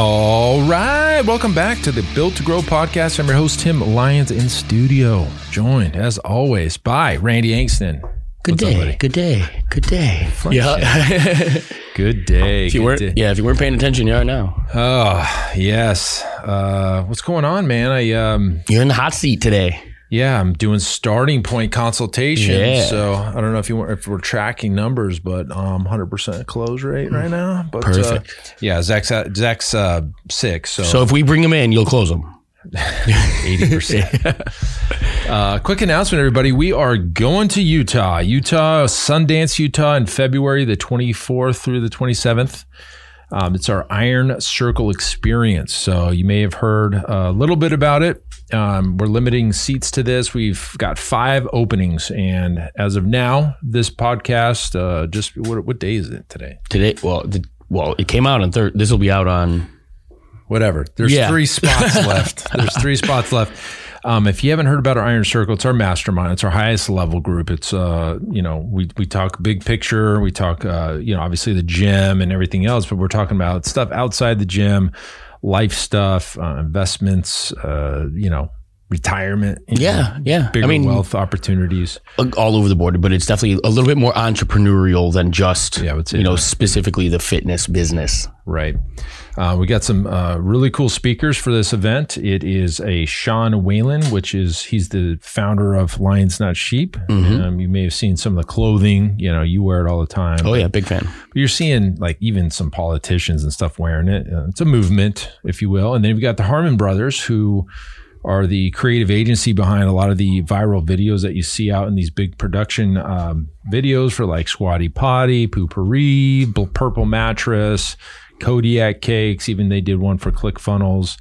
All right. Welcome back to the Built to Grow podcast. I'm your host, Tim Lyons, in studio, joined as always by Randy Angston. Good What's up, day. buddy? good day. Good day. Yeah. Good day. if you good weren't, day. yeah, if you weren't paying attention, you are now. Oh, yes. Uh, what's going on, man? I um You're in the hot seat today. Yeah, I'm doing starting point consultation. Yeah. So I don't know if you want if we're tracking numbers, but um 100% close rate right now. But uh, Perfect. yeah, Zach's at, Zach's uh, six, so, So if we bring him in, you'll close him. 80%. uh, quick announcement, everybody. We are going to Utah, Utah, Sundance, Utah in February, the 24th through the 27th. Um, it's our Iron Circle experience. So you may have heard a little bit about it. Um, we're limiting seats to this. We've got five openings. And as of now, this podcast, uh, just what, what day is it today? Today, well, the, well, it came out on third. This will be out on. whatever. There's Yeah. three spots left. There's three spots left. Um, if you haven't heard about our Iron Circle, it's our mastermind. It's our highest level group. It's uh, you know, we we talk big picture. We talk uh, you know, obviously the gym and everything else, but we're talking about stuff outside the gym, life stuff, uh, investments, uh, you know, retirement. Yeah, know, yeah. bigger I mean, wealth opportunities. all over the board, but it's definitely a little bit more entrepreneurial than just, Yeah, I would say you know, that. specifically the fitness business. Right. Uh, we got some uh, really cool speakers for this event. It is a Sean Whalen, which is he's the founder of Lions Not Sheep. Um, you may have seen some of the clothing. You know, you wear it all the time. Oh yeah, big fan. But you're seeing like even some politicians and stuff wearing it. Uh, it's a movement, if you will. And then you've got the Harmon brothers who are the creative agency behind a lot of the viral videos that you see out in these big production um, videos for like Squatty Potty, Poo-Pourri, Purple Mattress, Kodiak Cakes. Even they did one for ClickFunnels.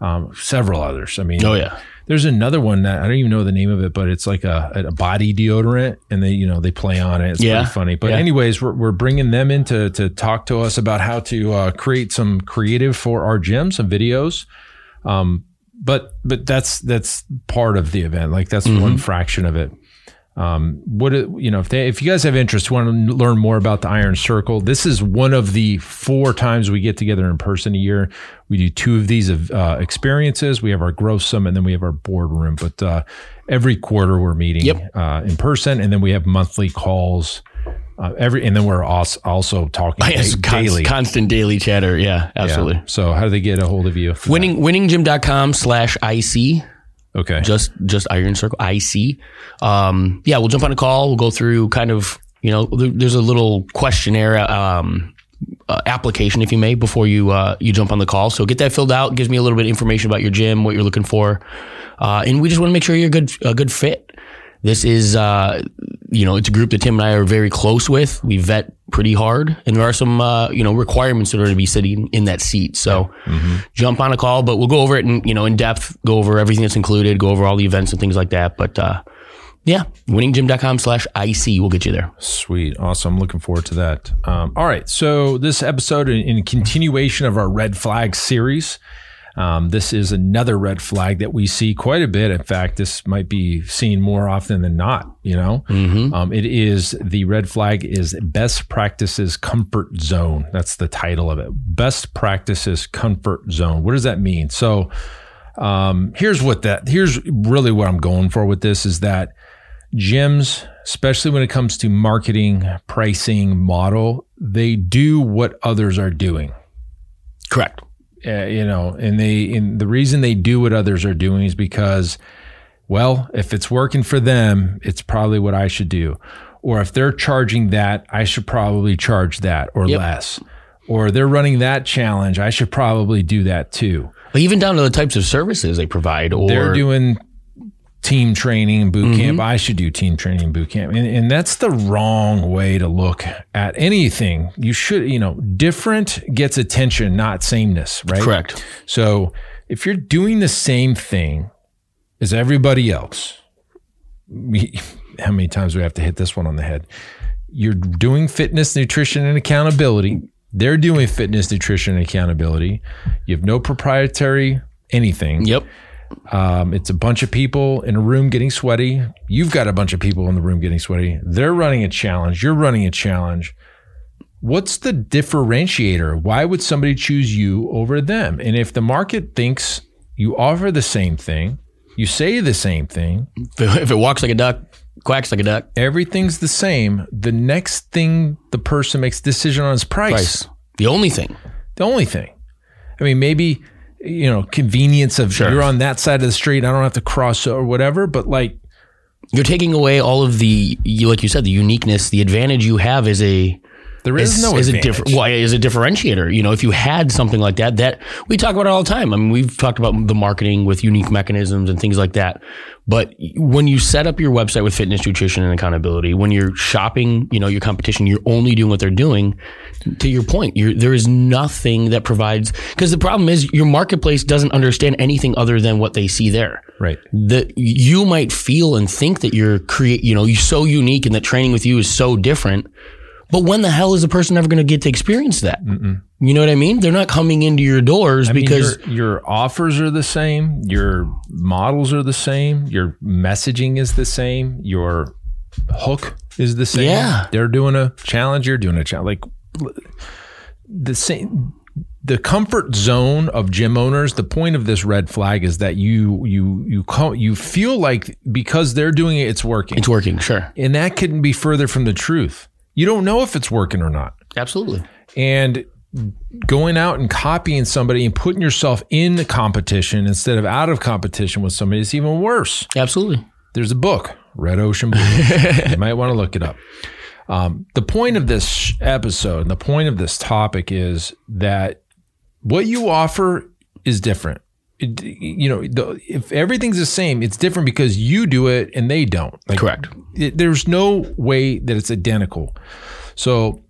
Um, several others. I mean, Oh yeah, there's another one that I don't even know the name of it, but it's like a, a body deodorant, and they you know they play on it. It's Yeah. pretty funny. But Yeah. anyways, we're, we're bringing them in to to talk to us about how to uh, create some creative for our gym, some videos. Um, but but that's that's part of the event. Like that's one fraction of it. Um, what you know if they if you guys have interest, want to learn more about the Iron Circle, this is one of the four times we get together in person a year. We do two of these uh, experiences. We have our growth summit, and then we have our boardroom. But uh, every quarter we're meeting Yep. uh, in person, and then we have monthly calls. Uh, every and then we're also also talking Yes, daily. constant daily chatter. Yeah, Yeah. absolutely. So how do they get a hold of you? Winning winninggym.com slash IC. Okay. just just Iron Circle IC. Um, yeah, we'll jump on a call. We'll go through kind of you know there's a little questionnaire um, uh, application if you may before you uh, you jump on the call. So get that filled out. Gives me a little bit of information about your gym, what you're looking for, uh, and we just want to make sure you're a good a good fit. This is uh, you know it's a group that Tim and I are very close with. We vet pretty hard, and there are some uh, you know requirements in order to be sitting in that seat. So jump on a call, but we'll go over it in you know in depth, go over everything that's included, go over all the events and things like that. But uh, yeah, winninggym.com slash IC will get you there. Sweet. Awesome. Looking forward to that. Um, all right. So, this episode, in, in continuation of our red flag series, um, this is another red flag that we see quite a bit. In fact, this might be seen more often than not. You know, um, it is the red flag is best practices comfort zone. That's the title of it. Best practices comfort zone. What does that mean? So, um, here's what that. Here's really what I'm going for with this is that gyms, especially when it comes to marketing, pricing, model, they do what others are doing. Correct. Uh, you know, and they and the reason they do what others are doing is because, well, if it's working for them, it's probably what I should do. Or if they're charging that, I should probably charge that or Yep. less. Or they're running that challenge, I should probably do that too. But even down to the types of services they provide, or they're doing team training and boot mm-hmm. camp. I should do team training and boot camp. And, and that's the wrong way to look at anything. You should, you know, different gets attention, not sameness, right? correct. So if you're doing the same thing as everybody else, me- how many times do we have to hit this one on the head. You're doing fitness, nutrition, and accountability. They're doing fitness, nutrition, and accountability. You have no proprietary anything. Yep. Um, it's a bunch of people in a room getting sweaty. You've got a bunch of people in the room getting sweaty. They're running a challenge. You're running a challenge. What's the differentiator? Why would somebody choose you over them? And if the market thinks you offer the same thing, you say the same thing, If it, walks like a duck, quacks like a duck, everything's the same, the next thing the person makes decision on is price. price. The only thing. The only thing. I mean, maybe, you know, convenience of Sure. you're on that side of the street. I don't have to cross or whatever, but like, You're taking away all of the, like you said, the uniqueness, the advantage you have as a there is, is, no is a different well, is a differentiator. You know, if you had something like that, that we talk about it all the time. I mean, we've talked about the marketing with unique mechanisms and things like that. But when you set up your website with fitness, nutrition, and accountability, when you're shopping, you know, your competition, you're only doing what they're doing. To your point, you're, there is nothing that provides because the problem is your marketplace doesn't understand anything other than what they see there Right. that you might feel and think that you're create, you know, you're so unique and that training with you is so different. But when the hell is a person ever going to get to experience that? You know what I mean? They're not coming into your doors I mean, because your, your offers are the same, your models are the same, your messaging is the same, your hook is the same. Yeah. They're doing a challenge, you're doing a challenge. Like the same the comfort zone of gym owners the point of this red flag is that you you you co- you feel like because they're doing it it's working it's working. Sure. and that couldn't be further from the truth you don't know if it's working or not Absolutely. and going out and copying somebody and putting yourself in the competition instead of out of competition with somebody is even worse. Absolutely. There's a book, Red Ocean Blue. you might want to look it up. Um, the point of this episode and the point of this topic is that what you offer is different. It- you know, the, if everything's the same, it's different because you do it and they don't. Like, Correct. It, there's no way that it's identical. So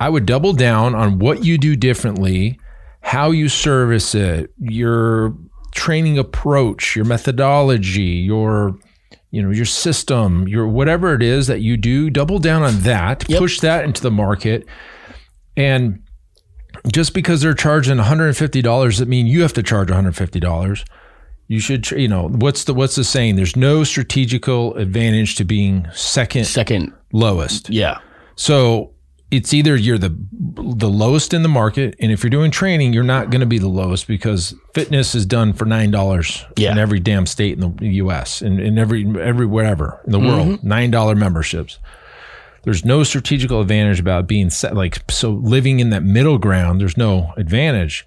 I would double down on what you do differently, how you service it, your training approach, your methodology, your you know your system, your whatever it is that you do. Double down on that. Yep. Push that into the market, and just because they're charging 150 dollars, that mean you have to charge 150 dollars. You should, you know, what's the what's the saying? There's no strategical advantage to being second Second. lowest. Yeah. So it's either you're the the lowest in the market, and if you're doing training, you're not going to be the lowest because fitness is done for nine dollars Yeah. in every damn state in the U.S. and in every every wherever in the world, mm-hmm. nine dollar memberships. There's no strategical advantage about being set, like so living in that middle ground. There's no advantage.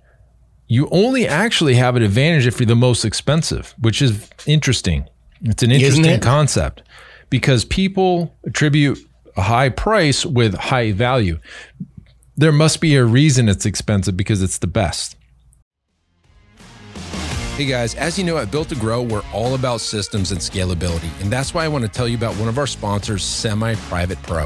You only actually have an advantage if you're the most expensive, which is interesting. It's an interesting it? concept because people attribute a high price with high value. There must be a reason it's expensive because it's the best. Hey guys, as you know, at Built to Grow, we're all about systems and scalability. And that's why I want to tell you about one of our sponsors, Semi Private Pro.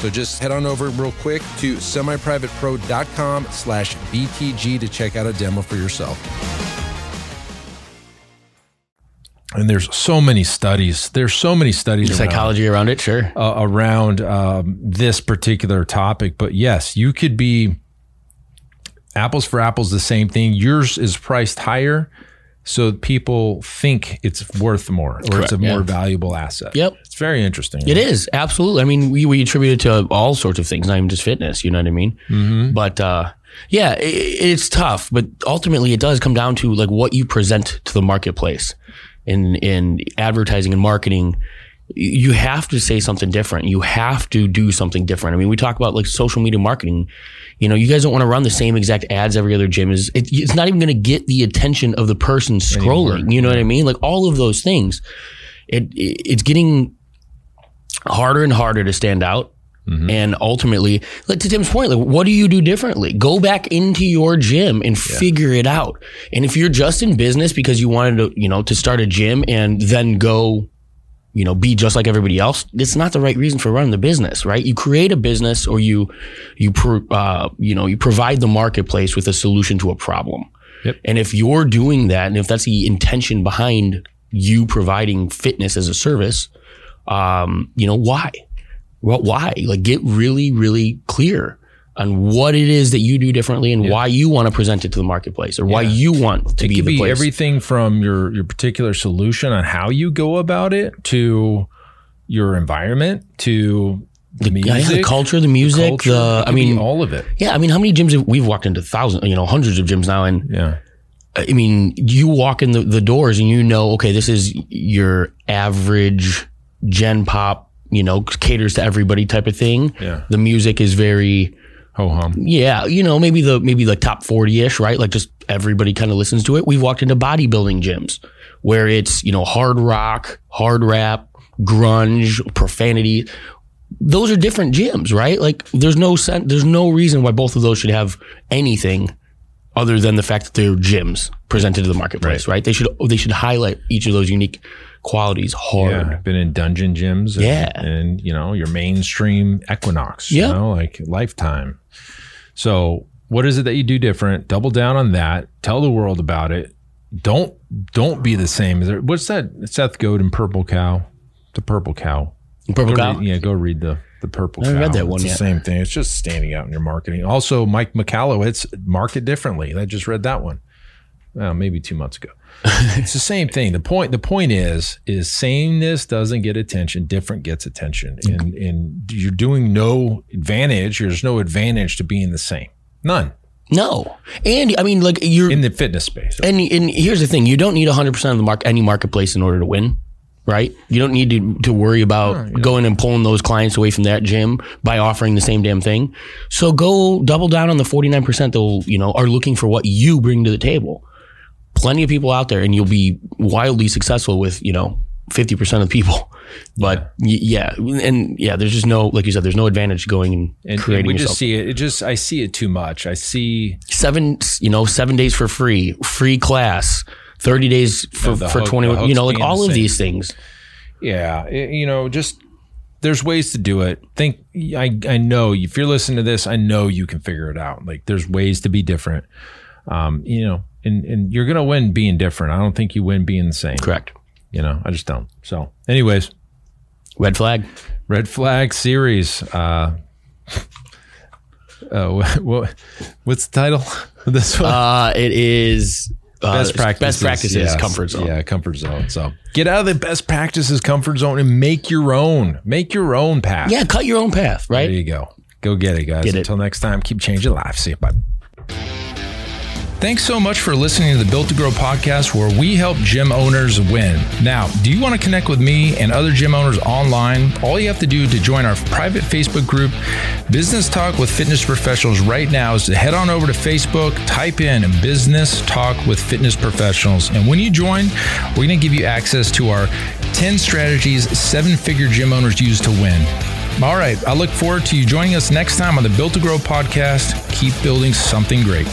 So just head on over real quick to semiprivatepro.com slash BTG to check out a demo for yourself. And there's so many studies. There's so many studies around Psychology around it. Sure. uh, around um, this particular topic. But yes, you could be apples for apples, the same thing. Yours is priced higher, so people think it's worth more or Correct, it's a more yeah. valuable asset. Yep. It's very interesting. It is absolutely. I mean, we, we attribute it to all sorts of things, not even just fitness. You know what I mean? Mm-hmm. But uh, yeah, it, it's tough. But ultimately, it does come down to like what you present to the marketplace in in advertising and marketing. You have to say something different. You have to do something different. I mean, we talk about like social media marketing. You know, you guys don't want to run the same exact ads every other gym. Is it, it's not even going to get the attention of the person scrolling. You know what I mean? Like all of those things. It, it it's getting harder and harder to stand out. Mm-hmm. And ultimately, like to Tim's point, like what do you do differently? Go back into your gym and figure it out. And if you're just in business because you wanted to, you know, to start a gym and then go, you know, be just like everybody else, it's not the right reason for running the business, right? You create a business or you, you, pro, uh, you know, you provide the marketplace with a solution to a problem. Yep. And if you're doing that, and if that's the intention behind you providing fitness as a service, um, you know, why? Well, why? Like, get really, really clear on what it is that you do differently and why you want to present it to the marketplace or why you want to It be could the be place. everything from your your particular solution on how you go about it to your environment to the music, yeah, yeah, the culture, the music, culture. the, I mean, all of it. yeah, I mean, how many gyms have we've walked into thousands, you know, hundreds of gyms now, and Yeah. I mean, you walk in the, the doors and you know, okay, this is your average gen pop, you know, caters to everybody type of thing. Yeah. The music is very, Ho hum. yeah, you know, maybe the maybe like top 40 ish, right? Like just everybody kind of listens to it. We've walked into bodybuilding gyms where it's, you know, hard rock, hard rap, grunge, profanity. Those are different gyms, right? Like there's no sen- there's no reason why both of those should have anything other than the fact that they're gyms presented to the marketplace, right? They should they should highlight each of those unique qualities hard. Yeah, been in dungeon gyms. And, Yeah. and you know your mainstream Equinox. Yeah. you know, like Lifetime. So, what is it that you do different? Double down on that. Tell the world about it. Don't don't be the same. Is there, what's that? Seth Godin, Purple Cow. The Purple Cow. Purple Go cow. read- yeah, go read the the Purple I read that one it's yet. the same thing. It's just standing out in your marketing. Also, Mike Michalowicz, market differently. I just read that one. Well, maybe two months ago. it's the same thing. The point the point is is sameness doesn't get attention. Different gets attention, and and you're doing no advantage. There's no advantage to being the same. None No. And I mean like you're in the fitness space. And and here's the thing: you don't need 100 percent of the mark any marketplace in order to win, right? You don't need to to worry about oh, going and pulling those clients away from that gym by offering the same damn thing. So go double down on the 49 percent that you know are looking for what you bring to the table. Plenty of people out there, and you'll be wildly successful with you know 50 percent of the people. But y- yeah, and yeah, there's just no like you said, there's no advantage going and, And, and creating we yourself. just see it. It just I see it too much. I see seven you know seven days for free free class 30 days for, for hook- 20 you know like all of these things Yeah, it- you know, just there's ways to do it. Think I I know if you're listening to this, I know you can figure it out. Like there's ways to be different. Um, you know, and and you're gonna win being different. I don't think you win being the same. correct You know, I just don't. So, anyways, red flag red flag series. Uh, uh, what, what's the title of this one? uh it is uh, best practices. best practices yes. comfort zone Yeah, comfort zone. So get out of the best practices comfort zone and make your own. Make your own path. yeah cut your own path right? There you go. Go get it, guys. Get it. Until next time, keep changing lives. See you. Bye. Thanks so much for listening to the Built to Grow podcast, where we help gym owners win. Now, do you want to connect with me and other gym owners online? All you have to do to join our private Facebook group, Business Talk with Fitness Professionals, right now is to head on over to Facebook, type in Business Talk with Fitness Professionals. And when you join, we're going to give you access to our 10 strategies seven figure gym owners use to win. All right. I look forward to you joining us next time on the Built to Grow podcast. Keep building something great.